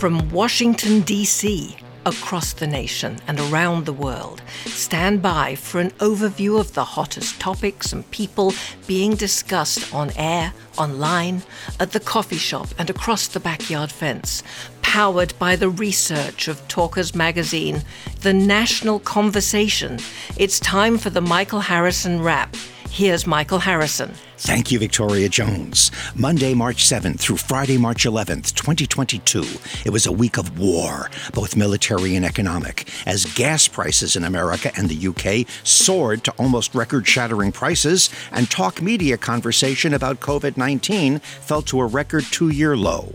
From Washington, D.C., across the nation and around the world. Stand by for an overview of the hottest topics and people being discussed on air, online, at the coffee shop, and across the backyard fence. Powered by the research of Talkers Magazine, the national conversation. It's time for the Michael Harrison Wrap. Here's Michael Harrison. Thank you, Victoria Jones. Monday, March 7th through Friday, March 11th, 2022. It was a week of war, both military and economic, as gas prices in America and the UK soared to almost record shattering prices, and talk media conversation about COVID 19 fell to a record two year low.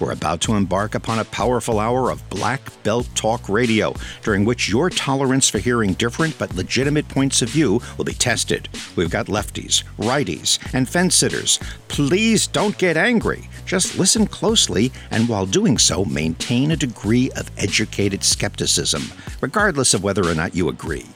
We're about to embark upon a powerful hour of black belt talk radio, during which your tolerance for hearing different but legitimate points of view will be tested. We've got lefties, righties, and fence sitters. Please don't get angry. Just listen closely, and while doing so, maintain a degree of educated skepticism, regardless of whether or not you agree.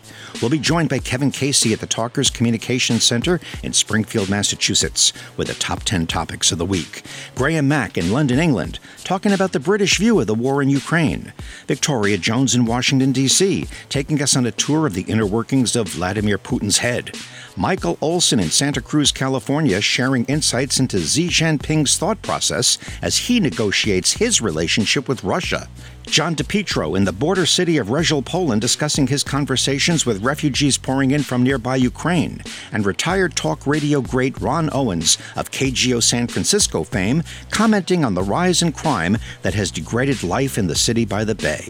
We'll be joined by Kevin Casey at the Talkers Communications Center in Springfield, Massachusetts, with the top 10 topics of the week. Graham Mack in London, England, talking about the British view of the war in Ukraine. Victoria Jones in Washington, D.C., taking us on a tour of the inner workings of Vladimir Putin's head. Michael Olson in Santa Cruz, California, sharing insights into Xi Jinping's thought process as he negotiates his relationship with Russia. John DePetro in the border city of Rezhel, Poland, discussing his conversations with refugees pouring in from nearby Ukraine, and retired talk radio great Ronn Owens of KGO San Francisco fame commenting on the rise in crime that has degraded life in the city by the bay.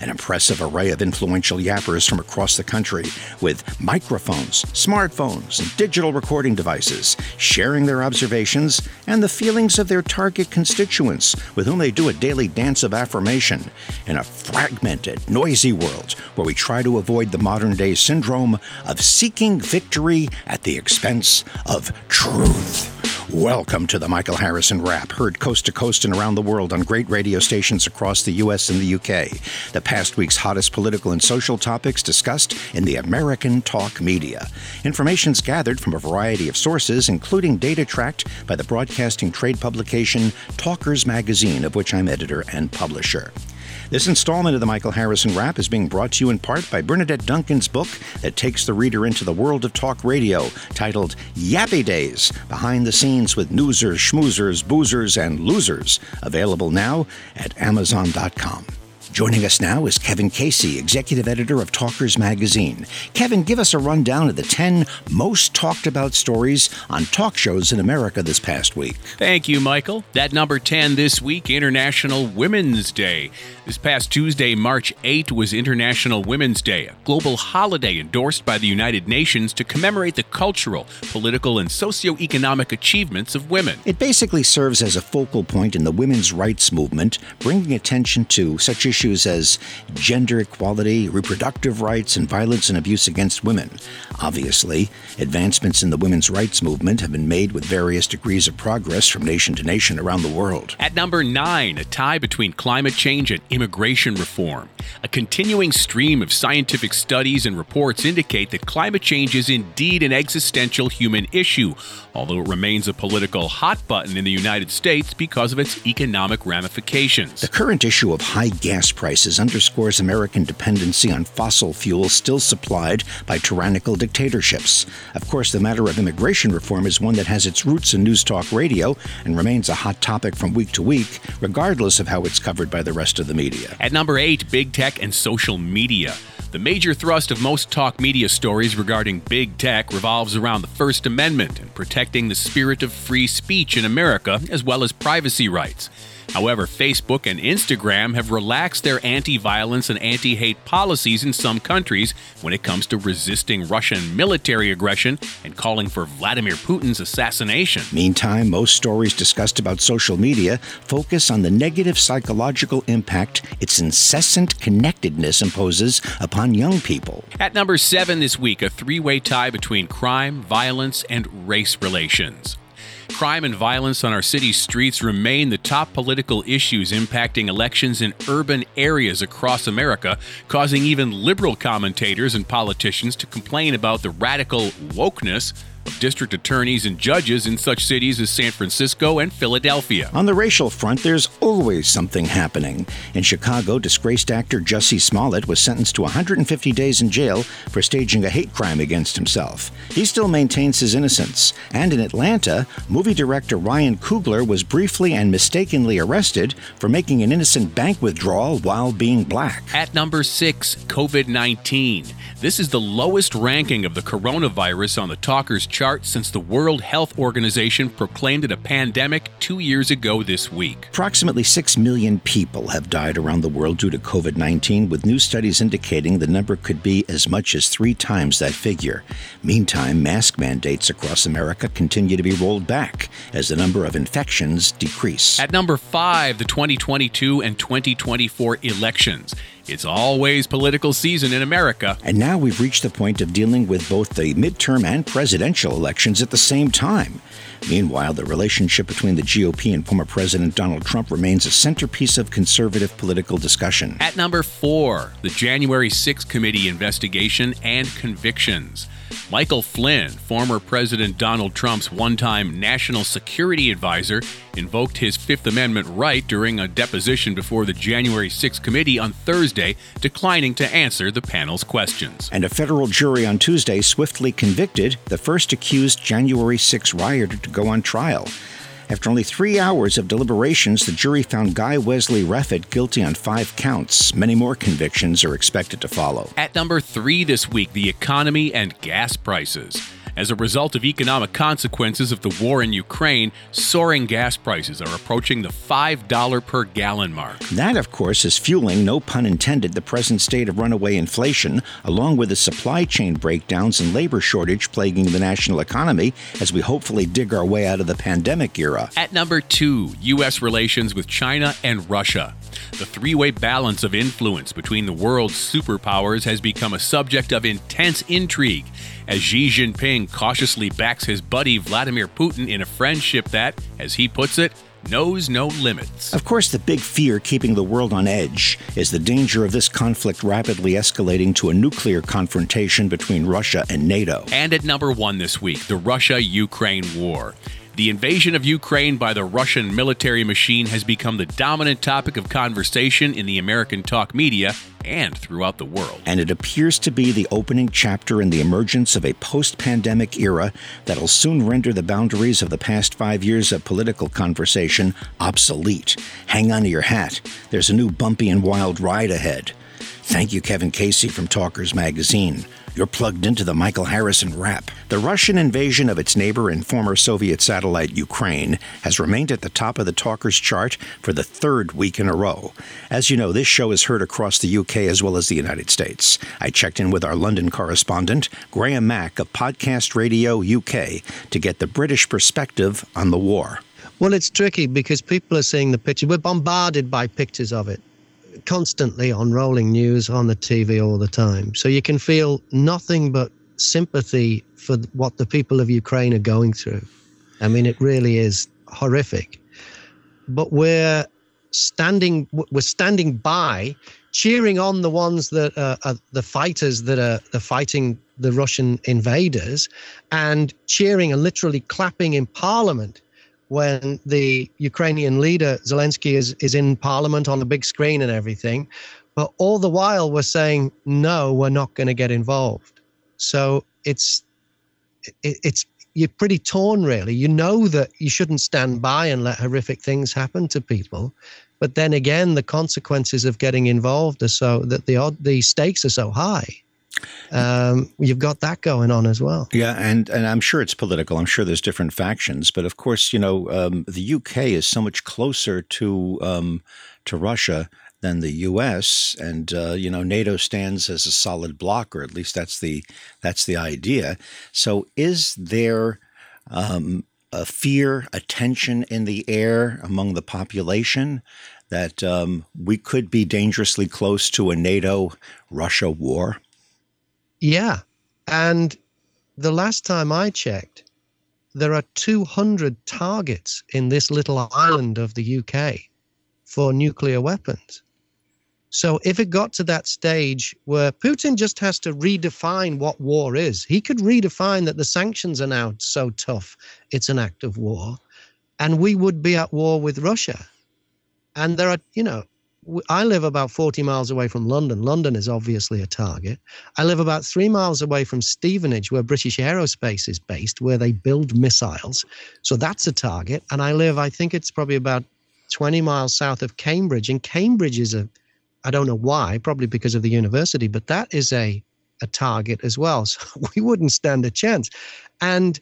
An impressive array of influential yappers from across the country with microphones, smartphones, and digital recording devices, sharing their observations and the feelings of their target constituents with whom they do a daily dance of affirmation in a fragmented, noisy world where we try to avoid the modern day syndrome of seeking victory at the expense of truth. Welcome to the Michael Harrison Wrap, heard coast to coast and around the world on great radio stations across the U.S. and the UK. The past week's hottest political and social topics discussed in the American talk media. Information's gathered from a variety of sources, including data tracked by the broadcasting trade publication Talkers Magazine, of which I'm editor and publisher. This installment of the Michael Harrison Wrap is being brought to you in part by Bernadette Duncan's book that takes the reader into the world of talk radio, titled Yappy Days Behind the Scenes with Newsers, Schmoozers, Boozers, and Losers, available now at Amazon.com. Joining us now is Kevin Casey, executive editor of Talkers Magazine. Kevin, give us a rundown of the 10 most talked about stories on talk shows in America this past week. Thank you, Michael. That number 10 this week, International Women's Day. This past Tuesday, March 8, was International Women's Day, a global holiday endorsed by the United Nations to commemorate the cultural, political, and socioeconomic achievements of women. It basically serves as a focal point in the women's rights movement, bringing attention to such issues issues as gender equality, reproductive rights, and violence and abuse against women. Obviously, advancements in the women's rights movement have been made with various degrees of progress from nation to nation around the world. At number nine, a tie between climate change and immigration reform. A continuing stream of scientific studies and reports indicate that climate change is indeed an existential human issue, although it remains a political hot button in the United States because of its economic ramifications. The current issue of high gas prices underscores American dependency on fossil fuels still supplied by tyrannical dictatorships. Of course, the matter of immigration reform is one that has its roots in news talk radio and remains a hot topic from week to week, regardless of how it's covered by the rest of the media. At number eight, big tech and social media. The major thrust of most talk media stories regarding big tech revolves around the First Amendment and protecting the spirit of free speech in America, as well as privacy rights. However, Facebook and Instagram have relaxed their anti violence and anti hate policies in some countries when it comes to resisting Russian military aggression and calling for Vladimir Putin's assassination. Meantime, most stories discussed about social media focus on the negative psychological impact its incessant connectedness imposes upon young people. At number seven this week, a three way tie between crime, violence, and race relations. Crime and violence on our city's streets remain the top political issues impacting elections in urban areas across America, causing even liberal commentators and politicians to complain about the radical wokeness district attorneys and judges in such cities as San Francisco and Philadelphia. On the racial front, there's always something happening. In Chicago, disgraced actor Jussie Smollett was sentenced to 150 days in jail for staging a hate crime against himself. He still maintains his innocence. And in Atlanta, movie director Ryan Coogler was briefly and mistakenly arrested for making an innocent bank withdrawal while being black. At number six, COVID 19. This is the lowest ranking of the coronavirus on the Talkers chart since the World Health Organization proclaimed it a pandemic two years ago this week. Approximately 6 million people have died around the world due to COVID 19, with new studies indicating the number could be as much as three times that figure. Meantime, mask mandates across America continue to be rolled back as the number of infections decrease. At number five, the 2022 and 2024 elections. It's always political season in America. And now we've reached the point of dealing with both the midterm and presidential elections at the same time. Meanwhile, the relationship between the GOP and former President Donald Trump remains a centerpiece of conservative political discussion. At number four, the January 6 committee investigation and convictions. Michael Flynn, former President Donald Trump's one time national security advisor, invoked his Fifth Amendment right during a deposition before the January 6 committee on Thursday, declining to answer the panel's questions. And a federal jury on Tuesday swiftly convicted the first accused January 6 rioter to go on trial. After only three hours of deliberations, the jury found Guy Wesley Reffitt guilty on five counts. Many more convictions are expected to follow. At number three this week, the economy and gas prices. As a result of economic consequences of the war in Ukraine, soaring gas prices are approaching the $5 per gallon mark. That, of course, is fueling, no pun intended, the present state of runaway inflation, along with the supply chain breakdowns and labor shortage plaguing the national economy as we hopefully dig our way out of the pandemic era. At number two, U.S. relations with China and Russia. The three way balance of influence between the world's superpowers has become a subject of intense intrigue as Xi Jinping cautiously backs his buddy Vladimir Putin in a friendship that, as he puts it, knows no limits. Of course, the big fear keeping the world on edge is the danger of this conflict rapidly escalating to a nuclear confrontation between Russia and NATO. And at number one this week, the Russia Ukraine war. The invasion of Ukraine by the Russian military machine has become the dominant topic of conversation in the American talk media and throughout the world. And it appears to be the opening chapter in the emergence of a post pandemic era that'll soon render the boundaries of the past five years of political conversation obsolete. Hang on to your hat. There's a new bumpy and wild ride ahead. Thank you, Kevin Casey from Talkers Magazine. You're plugged into the Michael Harrison Wrap. The Russian invasion of its neighbor and former Soviet satellite Ukraine has remained at the top of the Talkers chart for the third week in a row. As you know, this show is heard across the UK as well as the United States. I checked in with our London correspondent, Graham Mack of Podcast Radio UK, to get the British perspective on the war. Well, it's tricky because people are seeing the picture. We're bombarded by pictures of it constantly on rolling news on the TV all the time. So you can feel nothing but sympathy for what the people of Ukraine are going through. I mean, it really is horrific. But we're standing, we're standing by, cheering on the ones that are, are the fighters that are, are fighting the Russian invaders, and cheering and literally clapping in Parliament when the Ukrainian leader Zelensky is, is in parliament on the big screen and everything. But all the while we're saying, no, we're not going to get involved. So it's, it, it's, you're pretty torn really. You know that you shouldn't stand by and let horrific things happen to people. But then again, the consequences of getting involved are so that the, the stakes are so high um, you've got that going on as well. Yeah, and and I'm sure it's political. I'm sure there's different factions, but of course, you know, um, the UK is so much closer to um, to Russia than the U.S. and uh, you know NATO stands as a solid block, or at least that's the that's the idea. So, is there um, a fear, a tension in the air among the population that um, we could be dangerously close to a NATO Russia war? Yeah. And the last time I checked, there are 200 targets in this little island of the UK for nuclear weapons. So if it got to that stage where Putin just has to redefine what war is, he could redefine that the sanctions are now so tough, it's an act of war, and we would be at war with Russia. And there are, you know, I live about 40 miles away from London. London is obviously a target. I live about three miles away from Stevenage, where British Aerospace is based, where they build missiles. So that's a target. And I live, I think it's probably about 20 miles south of Cambridge. And Cambridge is a, I don't know why, probably because of the university, but that is a, a target as well. So we wouldn't stand a chance. And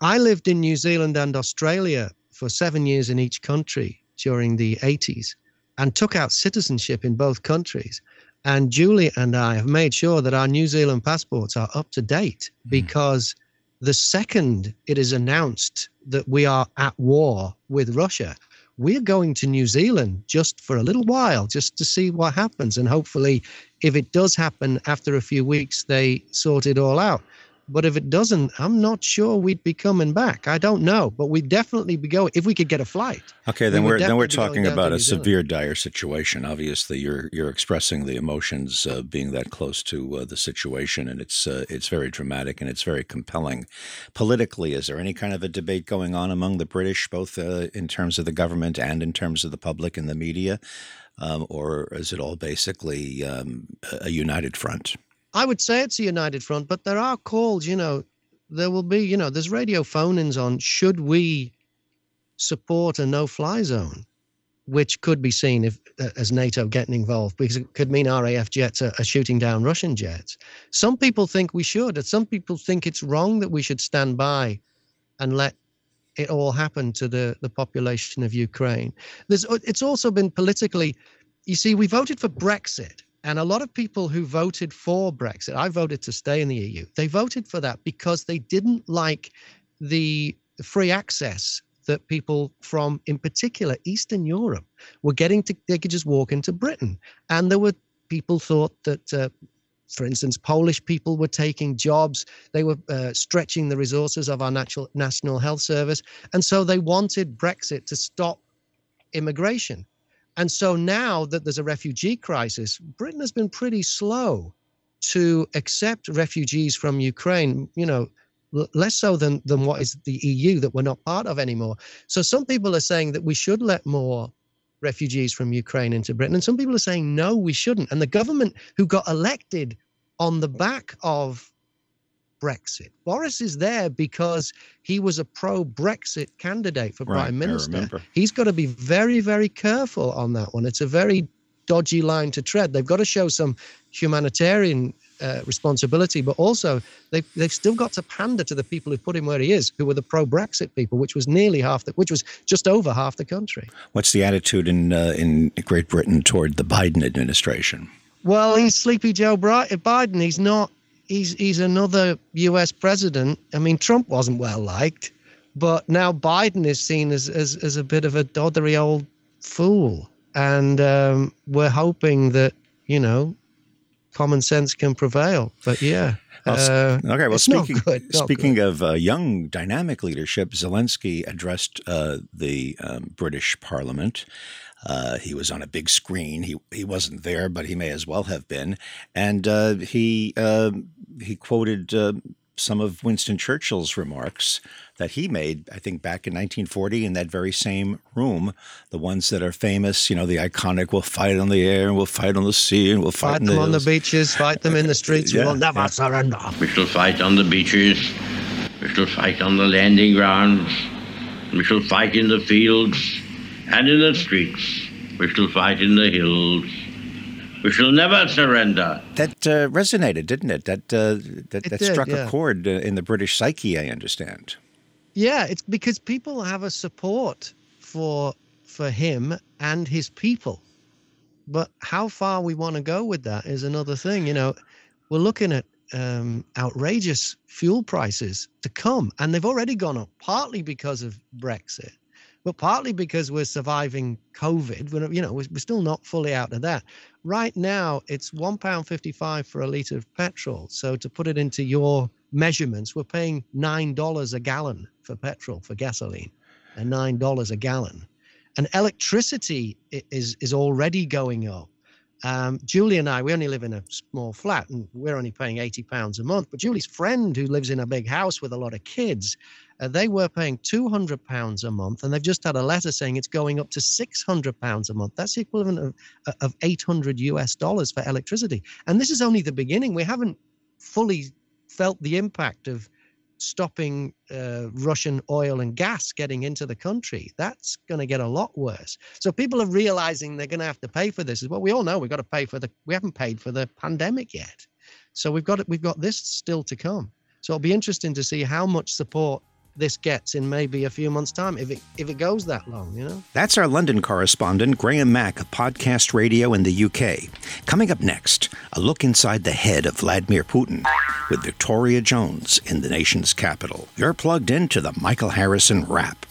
I lived in New Zealand and Australia for seven years in each country during the 80s and took out citizenship in both countries. And Julie and I have made sure that our New Zealand passports are up to date hmm. because the second it is announced that we are at war with Russia, we're going to New Zealand just for a little while, just to see what happens. And hopefully, if it does happen after a few weeks, they sort it all out. But if it doesn't, I'm not sure we'd be coming back. I don't know, but we'd definitely be going if we could get a flight. Okay, then we are then we're talking about a severe, dire situation. Obviously, you're you're expressing the emotions uh, being that close to uh, the situation, and it's uh, it's very dramatic and it's very compelling. Politically, is there any kind of a debate going on among the British, both uh, in terms of the government and in terms of the public and the media, um, or is it all basically um, a united front? I would say it's a united front, but there are calls, you know, there will be, you know, there's radio phone ins on should we support a no fly zone, which could be seen if uh, as NATO getting involved because it could mean RAF jets are, are shooting down Russian jets. Some people think we should, and some people think it's wrong that we should stand by and let it all happen to the, the population of Ukraine. There's, it's also been politically, you see, we voted for Brexit and a lot of people who voted for Brexit, I voted to stay in the EU, they voted for that because they didn't like the free access that people from, in particular, Eastern Europe were getting to, they could just walk into Britain. And there were people thought that, uh, for instance, Polish people were taking jobs, they were uh, stretching the resources of our natural, National Health Service. And so they wanted Brexit to stop immigration. And so now that there's a refugee crisis, Britain has been pretty slow to accept refugees from Ukraine, you know, less so than, than what is the EU that we're not part of anymore. So some people are saying that we should let more refugees from Ukraine into Britain. And some people are saying, no, we shouldn't. And the government who got elected on the back of Brexit. Boris is there because he was a pro Brexit candidate for right, prime minister. He's got to be very, very careful on that one. It's a very dodgy line to tread. They've got to show some humanitarian uh, responsibility, but also they've, they've still got to pander to the people who put him where he is, who were the pro Brexit people, which was nearly half the, which was just over half the country. What's the attitude in uh, in Great Britain toward the Biden administration? Well, he's Sleepy Joe Biden. He's not he's he's another U.S. president. I mean, Trump wasn't well liked, but now Biden is seen as as, as a bit of a doddery old fool, and um, we're hoping that you know common sense can prevail. But yeah. Uh, okay. Well, speaking speaking good. of uh, young, dynamic leadership, Zelensky addressed uh, the um, British Parliament. Uh, he was on a big screen. He he wasn't there, but he may as well have been. And uh, he uh, he quoted uh, some of Winston Churchill's remarks that he made, I think, back in 1940 in that very same room. The ones that are famous, you know, the iconic "We'll fight on the air, and we'll fight on the sea, and we'll fight, fight them the on the beaches, fight them in the streets. yeah, we will never yeah. surrender. We shall fight on the beaches. We shall fight on the landing grounds. We shall fight in the fields and in the streets. We shall fight in the hills. We shall never surrender. That uh, resonated, didn't it? That uh, that, it that did, struck yeah. a chord uh, in the British psyche. I understand. Yeah, it's because people have a support for for him and his people, but how far we want to go with that is another thing. You know, we're looking at um, outrageous fuel prices to come, and they've already gone up partly because of Brexit but partly because we're surviving COVID. We're, you know, we're, we're still not fully out of that. Right now, it's one pound fifty-five for a liter of petrol. So to put it into your measurements, we're paying nine dollars a gallon for petrol for gasoline, and nine dollars a gallon. And electricity is is already going up. Um, Julie and I, we only live in a small flat and we're only paying 80 pounds a month. But Julie's friend, who lives in a big house with a lot of kids, uh, they were paying 200 pounds a month and they've just had a letter saying it's going up to 600 pounds a month. That's the equivalent of, uh, of 800 US dollars for electricity. And this is only the beginning. We haven't fully felt the impact of stopping uh, Russian oil and gas getting into the country. That's going to get a lot worse. So people are realizing they're going to have to pay for this. Is what we all know. We've got to pay for the. We haven't paid for the pandemic yet, so we've got we've got this still to come. So it'll be interesting to see how much support this gets in maybe a few months' time if it if it goes that long, you know. That's our London correspondent Graham Mack of Podcast Radio in the UK. Coming up next, a look inside the head of Vladimir Putin with Victoria Jones in the nation's capital. You're plugged into the Michael Harrison Wrap.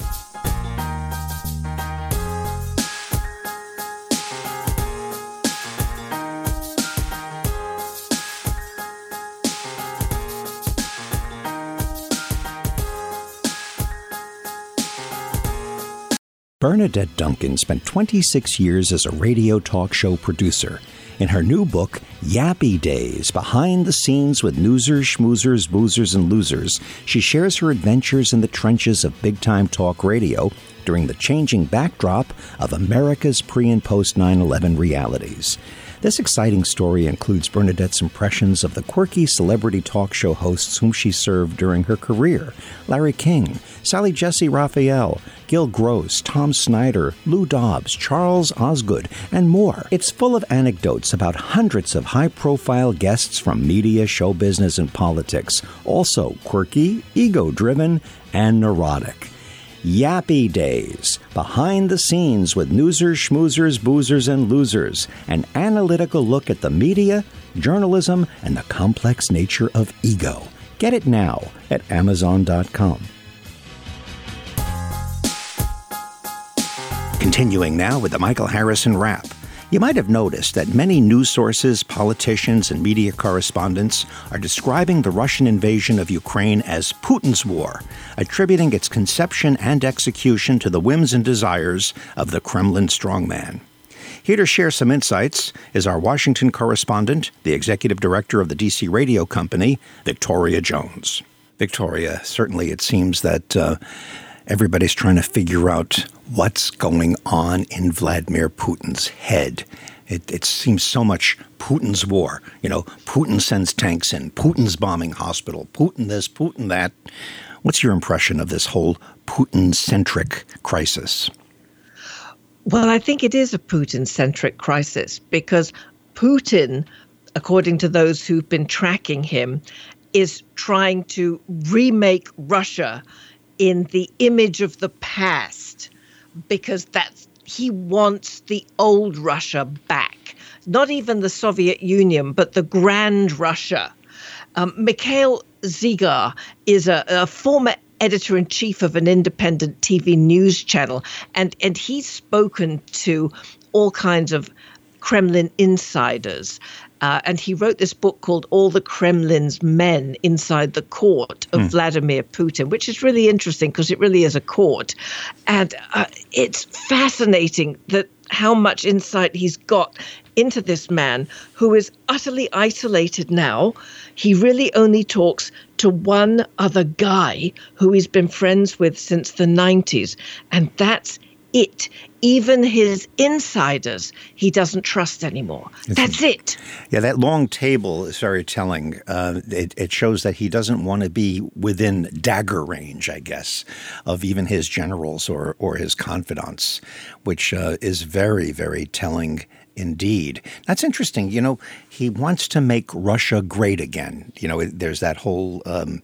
Bernadette Duncan spent 26 years as a radio talk show producer. In her new book, Yappy Days Behind the Scenes with Newsers, Schmoozers, Boozers, and Losers, she shares her adventures in the trenches of big time talk radio during the changing backdrop of America's pre and post 9 11 realities. This exciting story includes Bernadette's impressions of the quirky celebrity talk show hosts whom she served during her career Larry King, Sally Jessy Raphael, Gil Gross, Tom Snyder, Lou Dobbs, Charles Osgood, and more. It's full of anecdotes about hundreds of high profile guests from media, show business, and politics, also quirky, ego driven, and neurotic. Yappy Days, behind the scenes with newsers, schmoozers, boozers, and losers, an analytical look at the media, journalism, and the complex nature of ego. Get it now at Amazon.com. Continuing now with the Michael Harrison Wrap. You might have noticed that many news sources, politicians, and media correspondents are describing the Russian invasion of Ukraine as Putin's war, attributing its conception and execution to the whims and desires of the Kremlin strongman. Here to share some insights is our Washington correspondent, the executive director of the DC Radio Company, Victoria Jones. Victoria, certainly it seems that uh, everybody's trying to figure out what's going on in Vladimir Putin's head. It, it, seems so much Putin's war. You know, Putin sends tanks in, Putin's bombing hospital, Putin this, Putin that. What's your impression of this whole Putin centric crisis? Well, I think it is a Putin centric crisis because Putin, according to those who've been tracking him, is trying to remake Russia in the image of the past because that's he wants the old Russia back. Not even the Soviet Union, but the Grand Russia. Um, Mikhail Zygar is a, a former editor in chief of an independent TV news channel, and, and he's spoken to all kinds of Kremlin insiders. Uh, and he wrote this book called All the Kremlin's Men Inside the Court of mm. Vladimir Putin, which is really interesting because it really is a court. And uh, it's fascinating that how much insight he's got into this man who is utterly isolated now. He really only talks to one other guy who he's been friends with since the 90s, and that's it. Even his insiders, he doesn't trust anymore. That's it. Yeah, that long table is very telling. Uh, it, it, shows that he doesn't want to be within dagger range, I guess, of even his generals or, or his confidants, which uh, is very, very telling indeed. That's interesting. You know, he wants to make Russia great again. You know, there's that whole, um,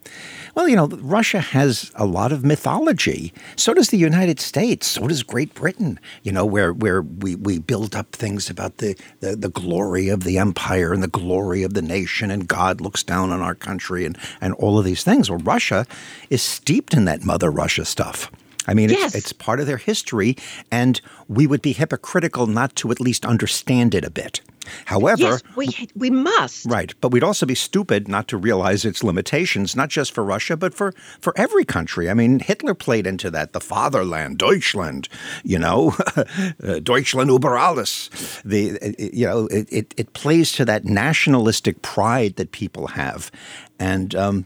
well, you know, Russia has a lot of mythology. So does the United States. So does Great Britain, you know, where, where we, we build up things about the, the, the glory of the empire and the glory of the nation, and God looks down on our country and, and all of these things. Well, Russia is steeped in that Mother Russia stuff. I mean, yes. it's, it's part of their history, and we would be hypocritical not to at least understand it a bit. However, yes, we we must. Right, but we'd also be stupid not to realize its limitations, not just for Russia, but for for every country. I mean, Hitler played into that. The fatherland, Deutschland, you know, uh, Deutschland über alles. The you know, it, it, it plays to that nationalistic pride that people have, and um,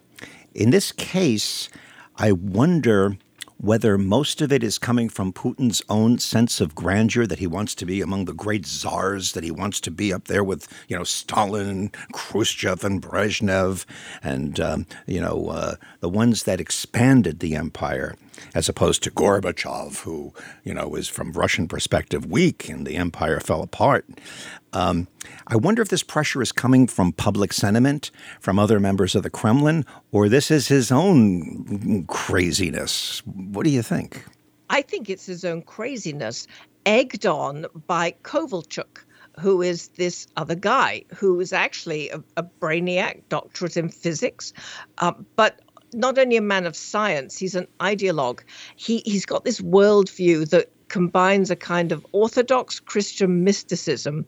in this case, I wonder whether most of it is coming from Putin's own sense of grandeur that he wants to be among the great czars, that he wants to be up there with, you know, Stalin Khrushchev and Brezhnev and, um, you know, uh, the ones that expanded the empire, as opposed to Gorbachev, who, you know, was from Russian perspective weak and the empire fell apart. Um, I wonder if this pressure is coming from public sentiment, from other members of the Kremlin, or this is his own craziness. What do you think? I think it's his own craziness, egged on by Kovalchuk, who is this other guy who is actually a, a brainiac, doctorate in physics, uh, but not only a man of science, he's an ideologue. He, he's got this worldview that combines a kind of orthodox Christian mysticism,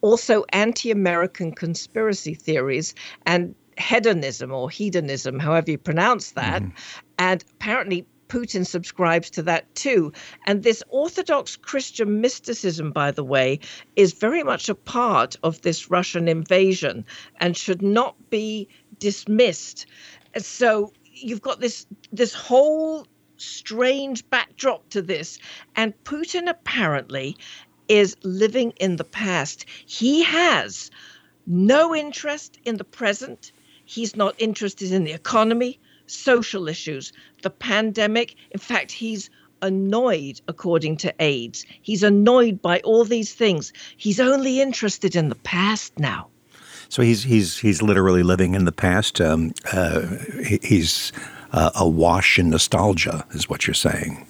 also anti American conspiracy theories, and hedonism or hedonism, however you pronounce that. Mm. And apparently, Putin subscribes to that too. And this Orthodox Christian mysticism, by the way, is very much a part of this Russian invasion and should not be dismissed. So you've got this this whole strange backdrop to this. And Putin apparently is living in the past. He has no interest in the present. He's not interested in the economy, social issues, the pandemic. In fact, he's annoyed, according to aides. He's annoyed by all these things. He's only interested in the past now. So he's he's he's literally living in the past. Um, uh, he's uh, awash in nostalgia, is what you're saying.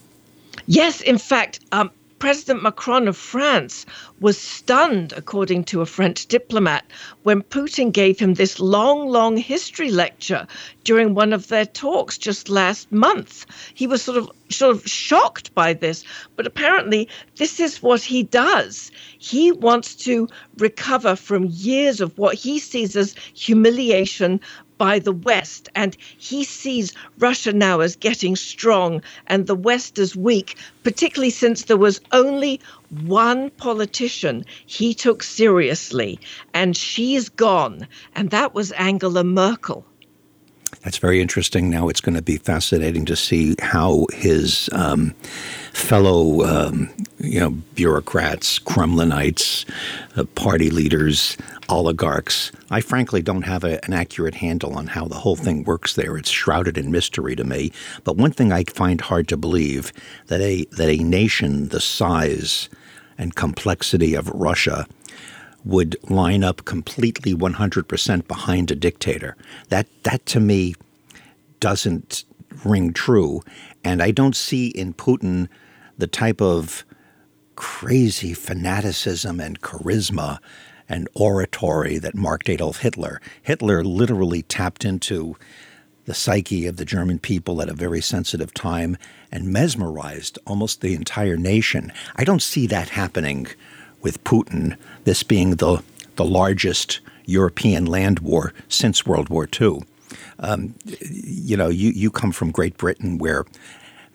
Yes, in fact, um, President Macron of France was stunned, according to a French diplomat, when Putin gave him this long, long history lecture during one of their talks just last month. He was sort of sort of shocked by this, but apparently this is what he does. He wants to recover from years of what he sees as humiliation by the West. And he sees Russia now as getting strong and the West as weak, particularly since there was only one politician he took seriously, and she's gone. And that was Angela Merkel. That's very interesting. Now it's going to be fascinating to see how his um, fellow, um, you know, bureaucrats, Kremlinites, uh, party leaders, oligarchs. I frankly don't have a, an accurate handle on how the whole thing works there. It's shrouded in mystery to me. But one thing I find hard to believe that a that a nation the size and complexity of Russia would line up completely 100% behind a dictator. That that to me doesn't ring true, and I don't see in Putin the type of crazy fanaticism and charisma and oratory that marked Adolf Hitler. Hitler literally tapped into the psyche of the German people at a very sensitive time and mesmerized almost the entire nation. I don't see that happening with Putin, this being the, the largest European land war since World War II. Um, you know, you, you come from Great Britain where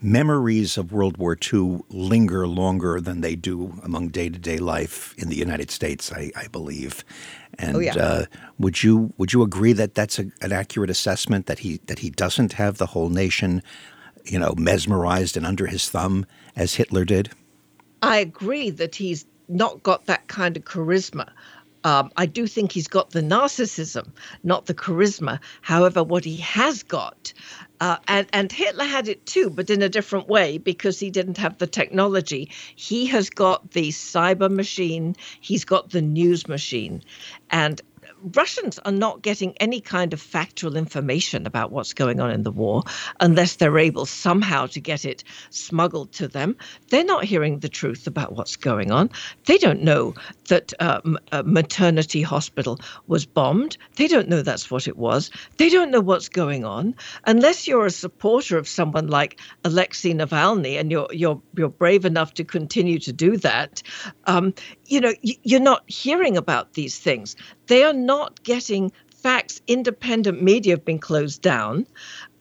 memories of World War II linger longer than they do among day to day life in the United States, I, I believe. And oh, yeah. uh, would you would you agree that that's a, an accurate assessment that he that he doesn't have the whole nation, you know, mesmerized and under his thumb as Hitler did? I agree that he's not got that kind of charisma. Um, I do think he's got the narcissism, not the charisma. However, what he has got, uh, and, and Hitler had it too, but in a different way because he didn't have the technology. He has got the cyber machine, he's got the news machine. And Russians are not getting any kind of factual information about what's going on in the war unless they're able somehow to get it smuggled to them. They're not hearing the truth about what's going on. They don't know that uh, a maternity hospital was bombed. They don't know that's what it was. They don't know what's going on unless you're a supporter of someone like Alexei Navalny and you're you're you're brave enough to continue to do that. Um, you know, you're not hearing about these things. They are not getting facts. Independent media have been closed down.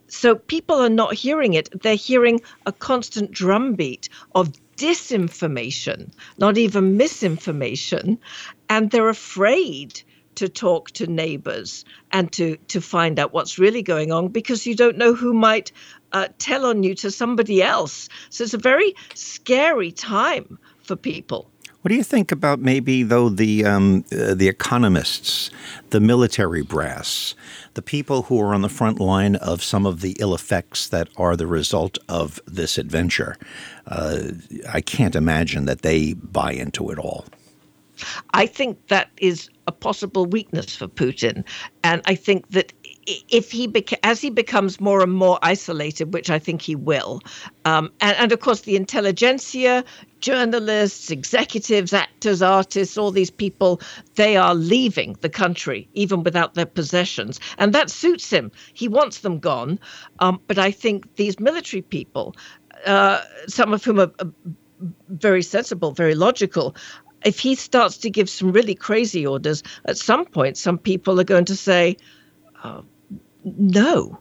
So people are not hearing it. They're hearing a constant drumbeat of disinformation, not even misinformation. And they're afraid to talk to neighbors and to, to find out what's really going on because you don't know who might uh, tell on you to somebody else. So it's a very scary time for people. What do you think about maybe though the um, uh, the economists, the military brass, the people who are on the front line of some of the ill effects that are the result of this adventure? Uh, I can't imagine that they buy into it all. I think that is a possible weakness for Putin, and I think that if he beca- as he becomes more and more isolated, which I think he will, um, and, and of course the intelligentsia, journalists, executives, actors, artists, all these people, they are leaving the country even without their possessions, and that suits him. He wants them gone, um, but I think these military people, uh, some of whom are. are very sensible, very logical if he starts to give some really crazy orders, at some point, some people are going to say, uh, no.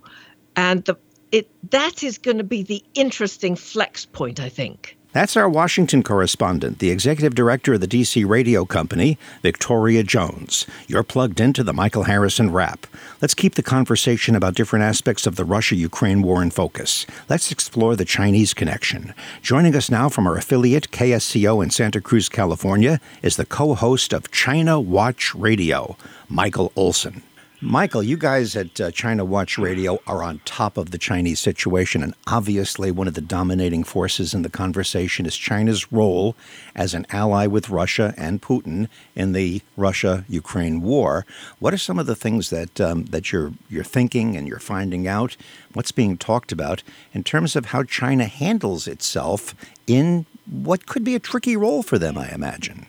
And the, it, that is going to be the interesting flex point, I think. That's our Washington correspondent, the executive director of the DC radio company, Victoria Jones. You're plugged into the Michael Harrison Wrap. Let's keep the conversation about different aspects of the Russia Ukraine war in focus. Let's explore the Chinese connection. Joining us now from our affiliate, KSCO in Santa Cruz, California, is the co host of China Watch Radio, Michael Olson. Michael, you guys at uh, China Watch Radio are on top of the Chinese situation, and obviously, one of the dominating forces in the conversation is China's role as an ally with Russia and Putin in the Russia-Ukraine war. What are some of the things that um, that you're you're thinking and you're finding out? What's being talked about in terms of how China handles itself in what could be a tricky role for them? I imagine.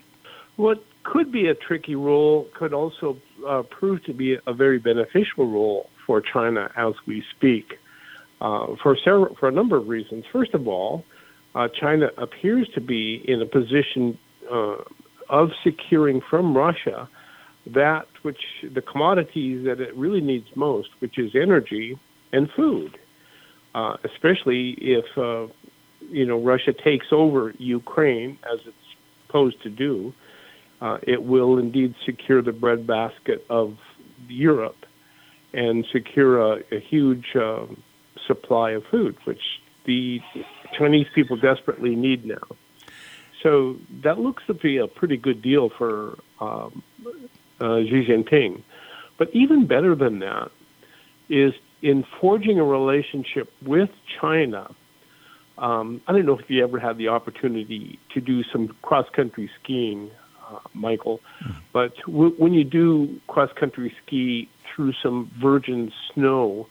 What could be a tricky role could also uh, prove to be a very beneficial role for China as we speak, uh, for several, for a number of reasons. First of all, uh, China appears to be in a position uh, of securing from Russia that which the commodities that it really needs most, which is energy and food, especially if you know Russia takes over Ukraine as it's supposed to do uh, it will indeed secure the breadbasket of Europe and secure a, a huge uh, supply of food, which the Chinese people desperately need now. So that looks to be a pretty good deal for um, uh, Xi Jinping. But even better than that is in forging a relationship with China. Um, I don't know if you ever had the opportunity to do some cross country skiing uh, Michael. But w- when you do cross country ski through some virgin snow,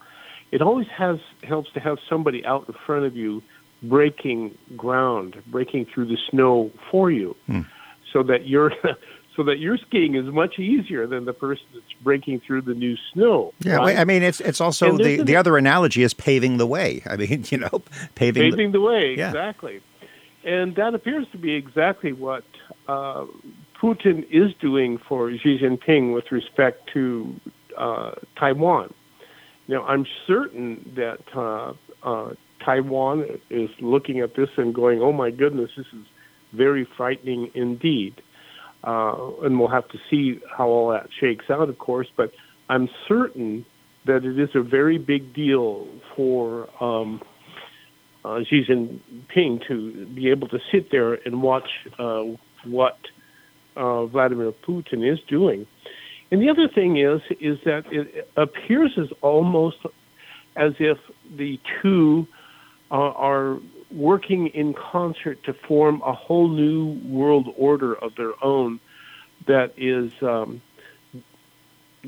it always has helps to have somebody out in front of you breaking ground, breaking through the snow for you, mm. so that you're so that your skiing is much easier than the person that's breaking through the new snow. Yeah, right? I mean it's it's also the the other analogy is paving the way. I mean, you know, paving paving the, the way yeah. exactly, and that appears to be exactly what uh, Putin is doing for Xi Jinping with respect to uh, Taiwan. Now, I'm certain that uh, uh, Taiwan is looking at this and going, "Oh my goodness, this is very frightening indeed." Uh, and we'll have to see how all that shakes out, of course. But I'm certain that it is a very big deal for um, uh, Xi Jinping to be able to sit there and watch uh, what uh, Vladimir Putin is doing. And the other thing is is that it appears as almost as if the two uh, are working in concert to form a whole new world order of their own that is um,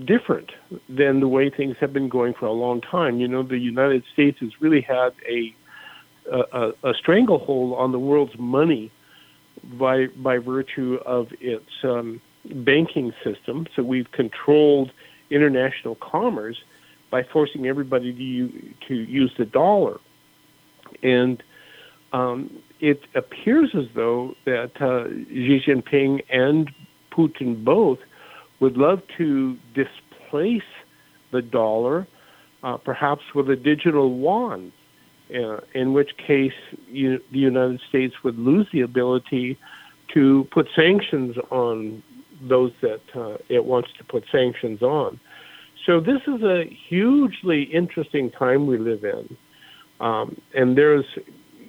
different than the way things have been going for a long time. You know, the United States has really had a a, a stranglehold on the world's money by by virtue of its um, banking system. So we've controlled international commerce by forcing everybody to use, to use the dollar, and um, it appears as though that uh, Xi Jinping and Putin both would love to displace the dollar, uh, perhaps with a digital yuan, uh, in which case you, the United States would lose the ability to put sanctions on those that uh, it wants to put sanctions on. So this is a hugely interesting time we live in, um, and there's,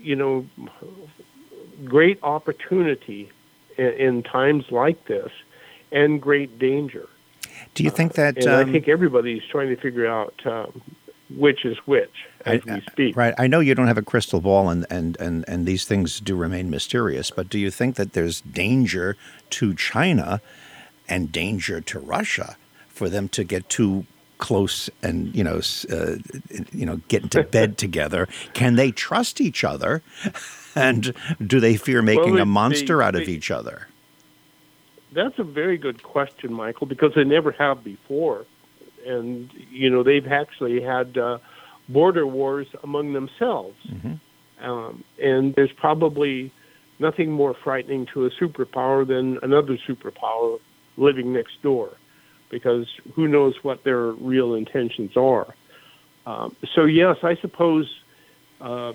you know, great opportunity in, in times like this and great danger. Do you think that? Uh, and um, I think everybody's trying to figure out um, which is which as I, we speak. Right. I know you don't have a crystal ball, and, and, and, and these things do remain mysterious. But do you think that there's danger to China and danger to Russia for them to get too close and you know uh, you know get into bed together? Can they trust each other? And do they fear making Well, a monster they- out of they- each other? That's a very good question, Michael, because they never have before. And, you know, they've actually had uh, border wars among themselves. Um, and there's probably nothing more frightening to a superpower than another superpower living next door, because who knows what their real intentions are. Um, so, yes, I suppose uh,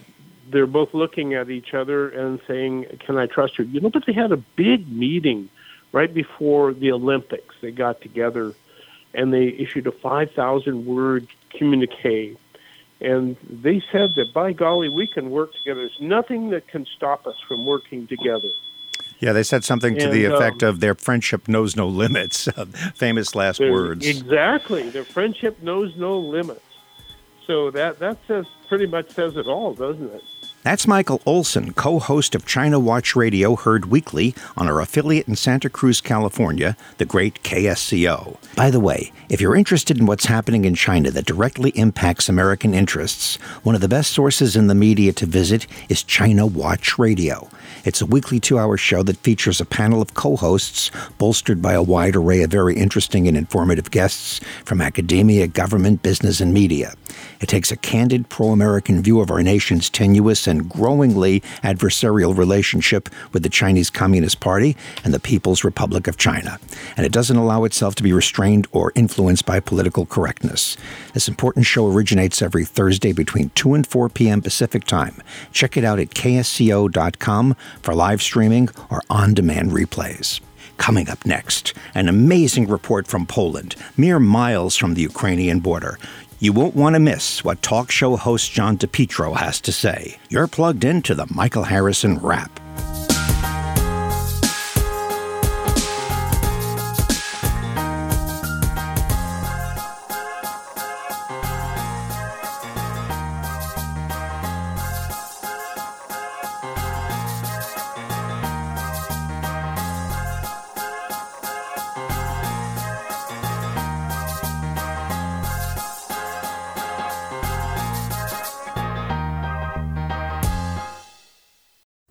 they're both looking at each other and saying, "Can I trust you?" You know, but they had a big meeting right before the Olympics. They got together and they issued a 5,000 word communique, and they said that by golly, we can work together. There's nothing that can stop us from working together. Yeah, they said something to the effect um, of their friendship knows no limits. Famous last words. Exactly. Their friendship knows no limits. So that that says pretty much says it all, doesn't it? That's Michael Olson, co host of China Watch Radio, heard weekly on our affiliate in Santa Cruz, California, the great KSCO. By the way, if you're interested in what's happening in China that directly impacts American interests, one of the best sources in the media to visit is China Watch Radio. It's a weekly two hour show that features a panel of co hosts bolstered by a wide array of very interesting and informative guests from academia, government, business, and media. It takes a candid pro American view of our nation's tenuous and growingly adversarial relationship with the Chinese Communist Party and the People's Republic of China. And it doesn't allow itself to be restrained or influenced by political correctness. This important show originates every Thursday between 2 and 4 p.m. Pacific Time. Check it out at ksco.com for live streaming or on demand replays. Coming up next, an amazing report from Poland, mere miles from the Ukrainian border. You won't want to miss what talk show host John DePetro has to say. You're plugged into the Michael Harrison Wrap.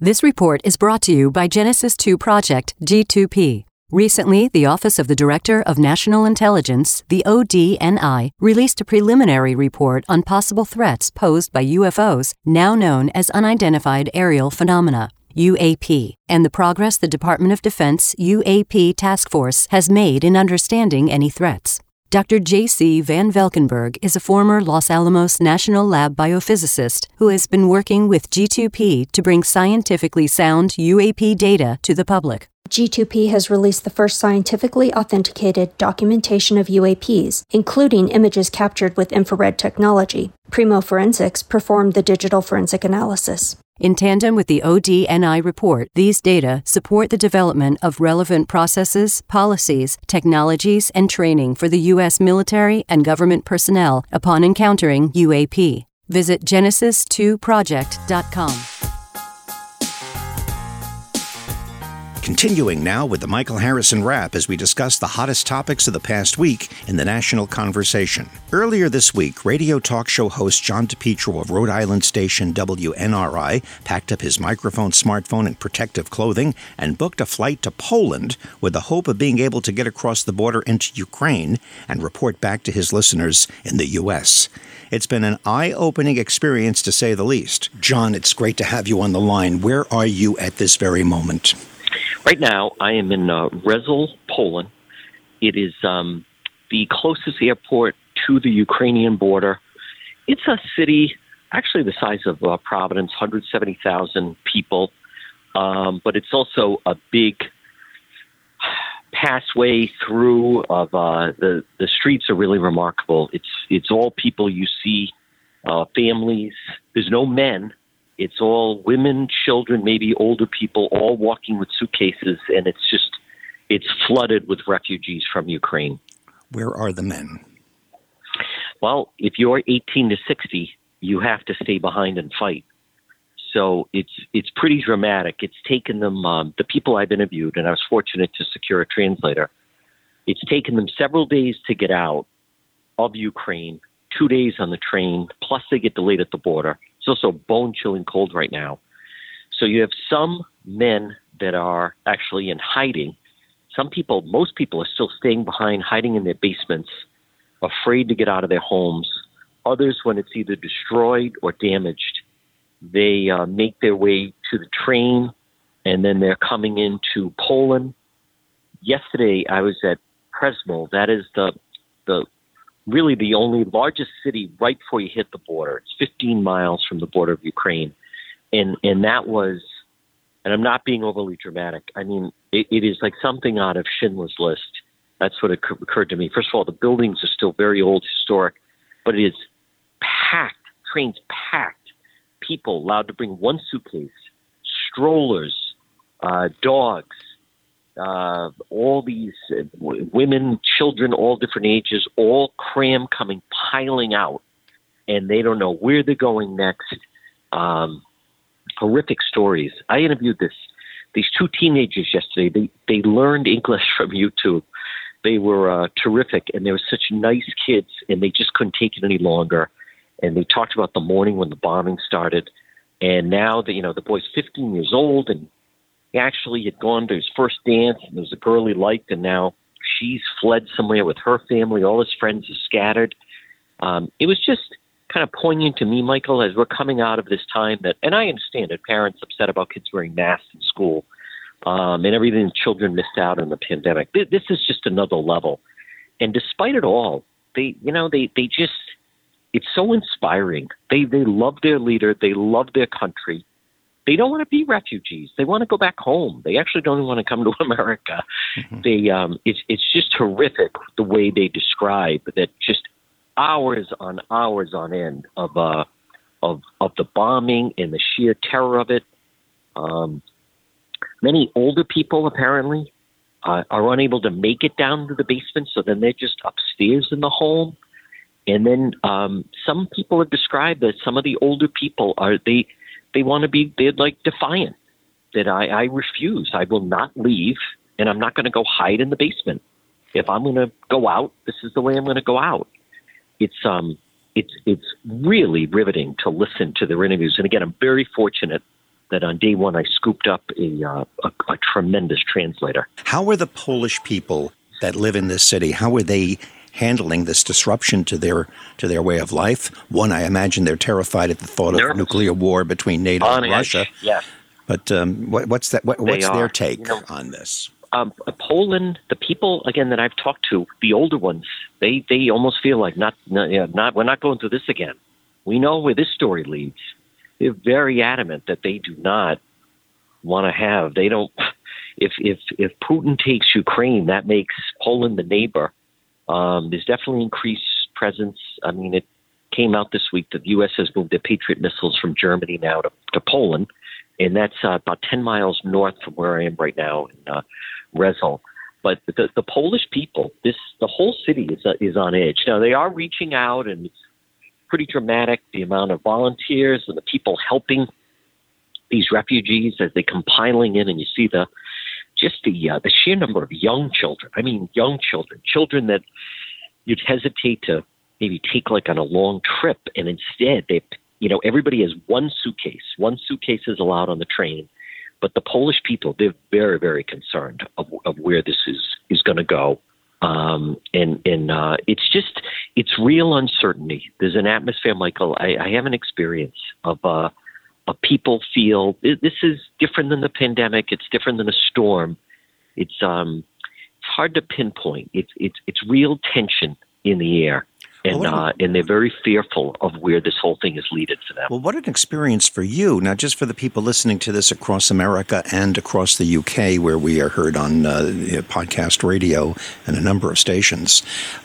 This report is brought to you by Genesis 2 Project G2P. Recently, the Office of the Director of National Intelligence, the ODNI, released a preliminary report on possible threats posed by UFOs, now known as Unidentified Aerial Phenomena. UAP, and the progress the Department of Defense UAP Task Force has made in understanding any threats. Dr. J.C. Van Velkenberg is a former Los Alamos National Lab biophysicist who has been working with G2P to bring scientifically sound UAP data to the public. G2P has released the first scientifically authenticated documentation of UAPs, including images captured with infrared technology. Primo Forensics performed the digital forensic analysis. In tandem with the ODNI report, these data support the development of relevant processes, policies, technologies, and training for the U.S. military and government personnel upon encountering UAP. Visit Genesis2project.com. Continuing now with the Michael Harrison Wrap as we discuss the hottest topics of the past week in the national conversation. Earlier this week, radio talk show host John DePetro of Rhode Island station WNRI packed up his microphone, smartphone, and protective clothing and booked a flight to Poland with the hope of being able to get across the border into Ukraine and report back to his listeners in the U.S. It's been an eye opening experience to say the least. John, it's great to have you on the line. Where are you at this very moment? Right now, I am in uh, Rzeszów, Poland. It is um, the closest airport to the Ukrainian border. It's a city, actually the size of uh, Providence, 170,000 people, um, but it's also a big passway through of uh, the the streets are really remarkable. It's it's all people you see, uh, families. There's no men it's all women, children, maybe older people, all walking with suitcases, and it's just it's flooded with refugees from Ukraine. Where are the men? Well, if you're 18 to 60, you have to stay behind and fight. So it's it's pretty dramatic. It's taken them um, the people I've interviewed, and I was fortunate to secure a translator. It's taken them several days to get out of Ukraine, two days on the train, plus they get delayed at the border. It's also bone chilling cold right now. So you have some men that are actually in hiding. Some people, most people are still staying behind, hiding in their basements, afraid to get out of their homes. Others, when it's either destroyed or damaged, they uh, make their way to the train and then they're coming into Poland. Yesterday, I was at Przemysl. That is the the really the only largest city right before you hit the border. It's 15 miles from the border of Ukraine, and and that was, and I'm not being overly dramatic. I mean, it, it is like something out of Schindler's List. That's what occurred to me. First of all, the buildings are still very old, historic, but it is packed. Trains packed. People allowed to bring one suitcase, strollers, uh, dogs, uh, all these uh, women, children, all different ages, all cram coming, piling out, and they don't know where they're going next. Um, horrific stories. I interviewed this these two teenagers yesterday. They they learned English from YouTube. They were uh, terrific, and they were such nice kids, and they just couldn't take it any longer. And they talked about the morning when the bombing started, and now that you know the boy's 15 years old, and he actually had gone to his first dance, and there was a girl he liked, and now she's fled somewhere with her family. All his friends are scattered. Um, it was just kind of poignant to me, Michael, as we're coming out of this time that, and I understand it, parents upset about kids wearing masks in school um, and everything children missed out on the pandemic. This is just another level. And despite it all, they, you know, they, they just, it's so inspiring. They, they love their leader. They love their country they don't want to be refugees. They want to go back home. They actually don't want to come to America. Mm-hmm. They um, it's it's just horrific the way they describe that just hours on hours on end of uh of of the bombing and the sheer terror of it. Um, many older people apparently uh, are unable to make it down to the basement, so then they're just upstairs in the home. And then um, some people have described that some of the older people are they they want to be they're like defiant that I, I refuse. I will not leave, and I'm not going to go hide in the basement. If I'm going to go out, this is the way I'm going to go out. It's um, it's it's really riveting to listen to their interviews. And again, I'm very fortunate that on day one I scooped up a, uh, a, a tremendous translator. How are the Polish people that live in this city? How are they handling this disruption to their to their way of life. One, I imagine they're terrified at the thought of nuclear war between NATO on and Russia. Yeah. But um, what, what's that? What, what's their take you know, on this? Um, Poland, the people again that I've talked to, the older ones, they they almost feel like not, not, you know, not we're not going through this again. We know where this story leads. They're very adamant that they do not want to have. They don't. If if if Putin takes Ukraine, that makes Poland the neighbor um, there's definitely increased presence. I mean, it came out this week that the U.S. has moved their Patriot missiles from Germany now to, to Poland, and that's uh, about 10 miles north from where I am right now in uh, Rzeszów. But the, the Polish people, this the whole city is uh, is on edge. Now they are reaching out, and it's pretty dramatic the amount of volunteers and the people helping these refugees as they come piling in, and you see the just the uh, the sheer number of young children. I mean, young children, children that you'd hesitate to maybe take like on a long trip, and instead they, you know, everybody has one suitcase. One suitcase is allowed on the train, but the Polish people they're very very concerned of, of where this is is going to go. Um, and and uh, it's just it's real uncertainty. There's an atmosphere, Michael. I, I have an experience of uh, of people feel this is different than the pandemic. It's different than a storm. It's um, it's hard to pinpoint. It's it's it's real tension in the air and well, uh, and they're very fearful of where this whole thing is leading for them. Well, what an experience for you, not just for the people listening to this across America and across the UK, where we are heard on uh, podcast radio and a number of stations.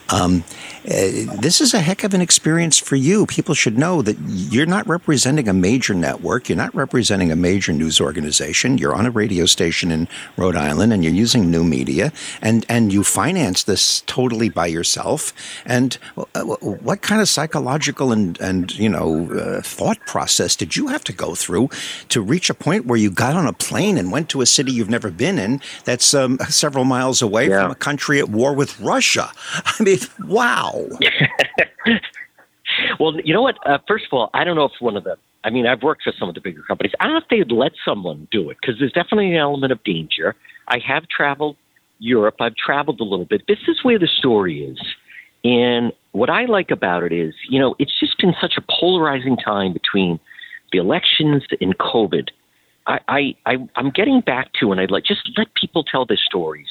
Um, uh, this is a heck of an experience for you. People should know that you're not representing a major network. You're not representing a major news organization. You're on a radio station in Rhode Island, and you're using new media, and and you finance this totally by yourself. And uh, what kind of psychological and and you know uh, thought process did you have to go through to reach a point where you got on a plane and went to a city you've never been in that's um, several miles away yeah. from a country at war with Russia? I mean, wow. well, you know what? Uh, first of all, I don't know if one of the I mean, I've worked for some of the bigger companies. I don't know if they'd let someone do it because there's definitely an element of danger. I have traveled Europe. I've traveled a little bit. This is where the story is. And what I like about it is, you know, it's just been such a polarizing time between the elections and COVID. I, I, I I'm getting back to, and I'd like just let people tell their stories.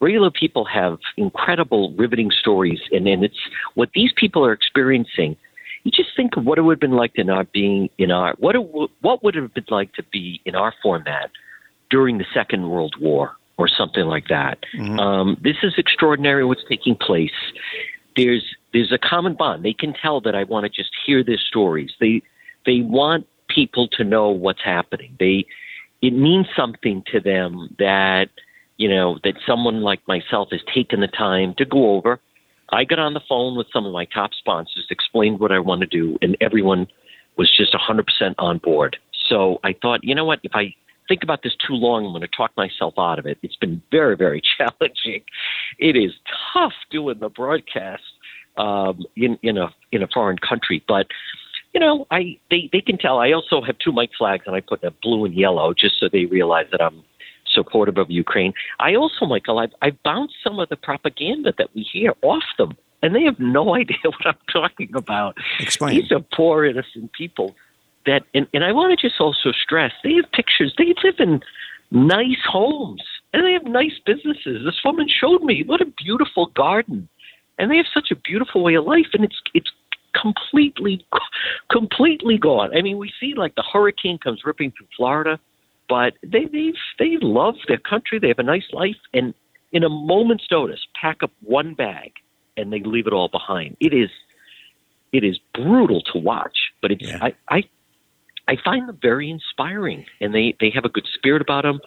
Regular people have incredible, riveting stories, and, and it's what these people are experiencing. You just think of what it would have been like to not being in our what it, what would it have been like to be in our format during the Second World War or something like that. Mm-hmm. Um, this is extraordinary what's taking place, there's there's a common bond. They can tell that I want to just hear their stories. They they want people to know what's happening. They it means something to them that you know that someone like myself has taken the time to go over. I got on the phone with some of my top sponsors, explained what I want to do, and everyone was just 100% on board. So I thought, you know what, if I think about this too long. I'm going to talk myself out of it. It's been very, very challenging. It is tough doing the broadcast um, in in a in a foreign country, but you know, I they they can tell. I also have two mic flags, and I put a blue and yellow just so they realize that I'm supportive of Ukraine. I also, Michael, I've, I've bounced some of the propaganda that we hear off them, and they have no idea what I'm talking about. Explain. These are poor, innocent people that, and, and I want to just also stress, they have pictures. They live in nice homes and they have nice businesses. This woman showed me what a beautiful garden, and they have such a beautiful way of life, and it's it's completely completely gone. I mean, we see like the hurricane comes ripping through Florida, but they they they love their country. They have a nice life, and in a moment's notice, pack up one bag and they leave it all behind. It is it is brutal to watch, but it's yeah. I, I I find them very inspiring, and they they have a good spirit about them.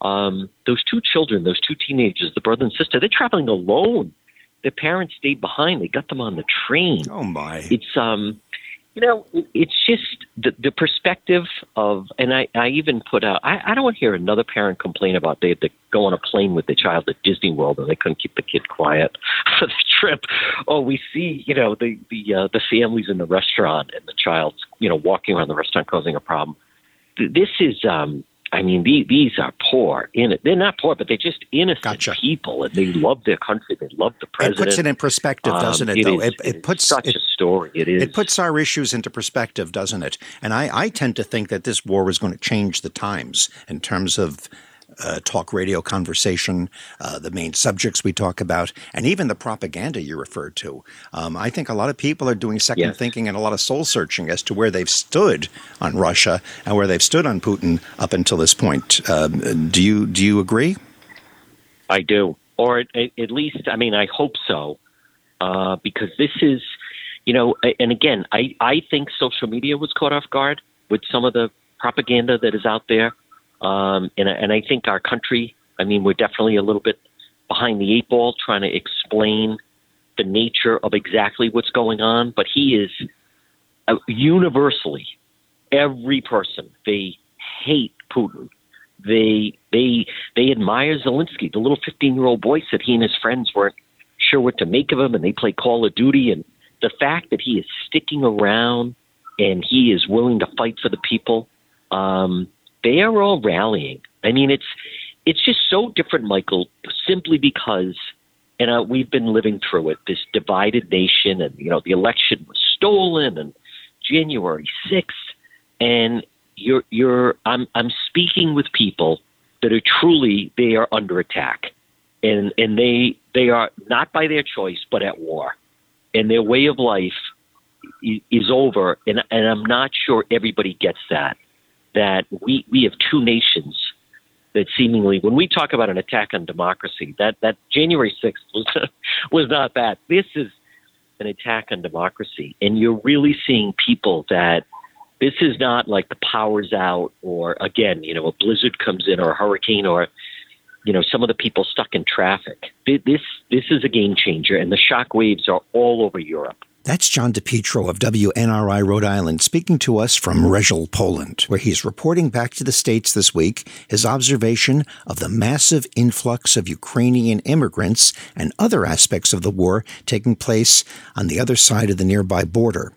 Um, those two children, those two teenagers, the brother and sister, they're traveling alone. Their parents stayed behind. They got them on the train. Oh my! It's um, you know, it's just the, the perspective of, and I, I even put out, I, I don't want to hear another parent complain about they had to go on a plane with their child at Disney World and they couldn't keep the kid quiet for the trip. Or we see, you know, the, the, uh, the families in the restaurant and the child's, you know, walking around the restaurant causing a problem. This is, um, I mean, these, these are poor. In it, they're not poor, but they're just innocent gotcha. people, and they love their country. They love the president. It puts it in perspective, doesn't um, it? Though is, it, it, it puts such it, a story. It is. It puts our issues into perspective, doesn't it? And I, I tend to think that this war is going to change the times in terms of uh, talk radio conversation, uh, the main subjects we talk about, and even the propaganda you referred to. Um, I think a lot of people are doing second yes. thinking and a lot of soul searching as to where they've stood on Russia and where they've stood on Putin up until this point. Um, do you do you agree? I do, or at, at least, I mean, I hope so, uh, because this is, you know, and again, I I think social media was caught off guard with some of the propaganda that is out there um, and, and I think our country, I mean, we're definitely a little bit behind the eight ball trying to explain the nature of exactly what's going on. But he is uh, universally, every person, they hate Putin. they they they admire Zelensky. The little 15 year old boy said he and his friends weren't sure what to make of him, and they play Call of Duty. And the fact that he is sticking around and he is willing to fight for the people, um, they are all rallying. I mean, it's it's just so different, Michael, simply because, and uh, we've been living through it. This divided nation, and you know, the election was stolen, and January sixth, and you're you're I'm I'm speaking with people that are truly they are under attack, and and they they are not by their choice but at war, and their way of life is over, and and I'm not sure everybody gets that that we we have two nations that seemingly when we talk about an attack on democracy that that January 6th was was not that this is an attack on democracy and you're really seeing people that this is not like the power's out or again, you know, a blizzard comes in or a hurricane or you know, some of the people stuck in traffic. This this is a game changer and the shock waves are all over Europe. That's John DePetro of WNRI Rhode Island speaking to us from Rzeszów, Poland, where he's reporting back to the States this week his observation of the massive influx of Ukrainian immigrants and other aspects of the war taking place on the other side of the nearby border.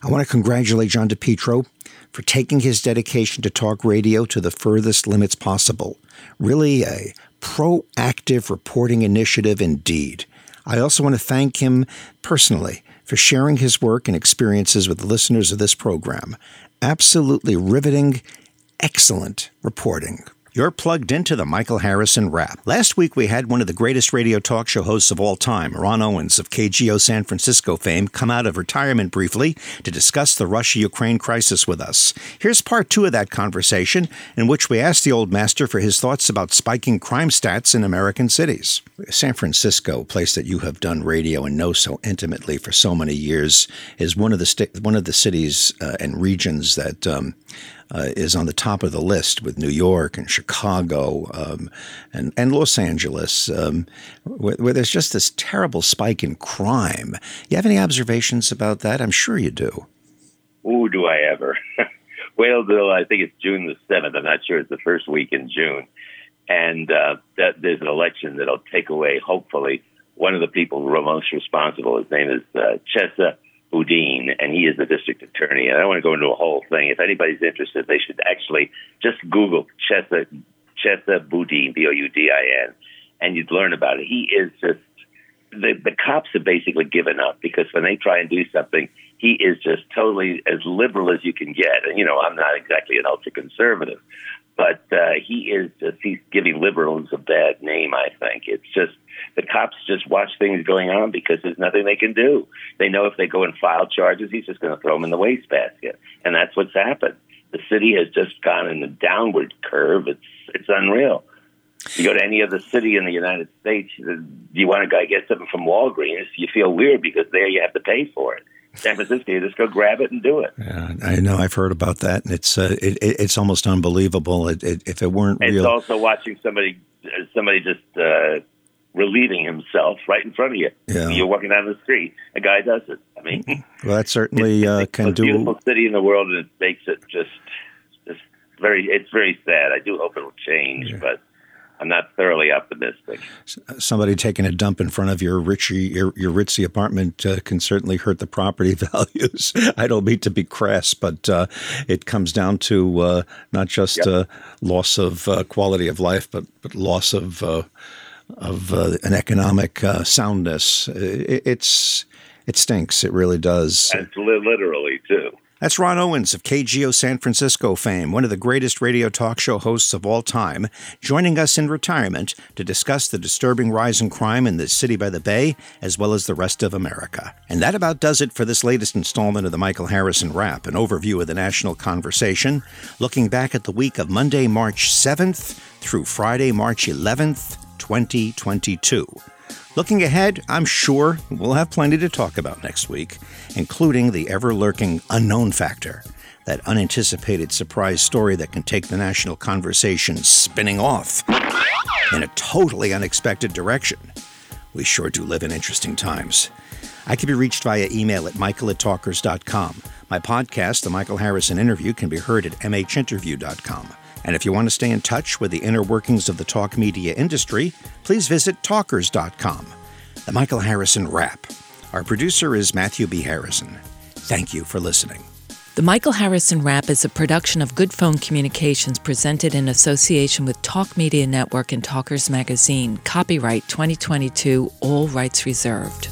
I want to congratulate John DePetro for taking his dedication to talk radio to the furthest limits possible. Really a proactive reporting initiative indeed. I also want to thank him personally for sharing his work and experiences with the listeners of this program. Absolutely riveting, excellent reporting. You're plugged into the Michael Harrison Wrap. Last week, we had one of the greatest radio talk show hosts of all time, Ronn Owens of KGO San Francisco fame, come out of retirement briefly to discuss the Russia Ukraine crisis with us. Here's part two of that conversation, in which we asked the old master for his thoughts about spiking crime stats in American cities. San Francisco, a place that you have done radio and know so intimately for so many years, is one of the one of the cities uh, and regions that um, uh, is on the top of the list with New York and Chicago um, and, and Los Angeles, um, where, where, there's just this terrible spike in crime. You have any observations about that? I'm sure you do. Ooh, do I ever? Walesville, I think it's June the 7th. I'm not sure it's the first week in June. And uh, that, there's an election that'll take away, hopefully, one of the people who are most responsible. His name is uh, Chesa Boudin, and he is the district attorney. And I don't want to go into a whole thing. If anybody's interested, they should actually just Google Chesa, Chesa Boudin, B O U D I N, and you'd learn about it. He is just the the cops have basically given up because when they try and do something, he is just totally as liberal as you can get. And you know, I'm not exactly an ultra conservative, but uh, he is just he's giving liberals a bad name. I think it's just the cops just watch things going on because there's nothing they can do. They know if they go and file charges, he's just going to throw them in the wastebasket, and that's what's happened. The city has just gone in a downward curve. It's it's unreal. You go to any other city in the United States, you want to go get something from Walgreens, you feel weird because there you have to pay for it. San Francisco, you just go grab it and do it. Yeah, I know. I've heard about that, and it's uh, it, it's almost unbelievable. It, it, if it weren't real. it's real, also watching somebody somebody just uh, relieving himself right in front of you. Yeah. You're walking down the street. A guy does it. I mean, well, that certainly uh, can do. Beautiful city in the world, and it makes it just just very. It's very sad. I do hope it will change, yeah. but. I'm not thoroughly optimistic. Somebody taking a dump in front of your richy, your, your ritzy apartment uh, can certainly hurt the property values. I don't mean to be crass, but uh, it comes down to uh, not just yep. Uh, loss of uh, quality of life, but but loss of uh, of uh, an economic uh, soundness. It, it's it stinks. It really does. And literally too. That's Ronn Owens of KGO San Francisco fame, one of the greatest radio talk show hosts of all time, joining us in retirement to discuss the disturbing rise in crime in the city by the bay, as well as the rest of America. And that about does it for this latest installment of the Michael Harrison Wrap, an overview of the national conversation, looking back at the week of Monday, March 7th through Friday, March 11th, 2022. Looking ahead, I'm sure we'll have plenty to talk about next week, including the ever lurking unknown factor, that unanticipated surprise story that can take the national conversation spinning off in a totally unexpected direction. We sure do live in interesting times. I can be reached via email at michael at talkers.com. My podcast, The Michael Harrison Interview, can be heard at mhinterview.com. And if you want to stay in touch with the inner workings of the talk media industry, please visit talkers.com. The Michael Harrison Wrap. Our producer is Matthew B. Harrison. Thank you for listening. The Michael Harrison Wrap is a production of Good Phone Communications presented in association with Talk Media Network and Talkers Magazine. Copyright 2022, all rights reserved.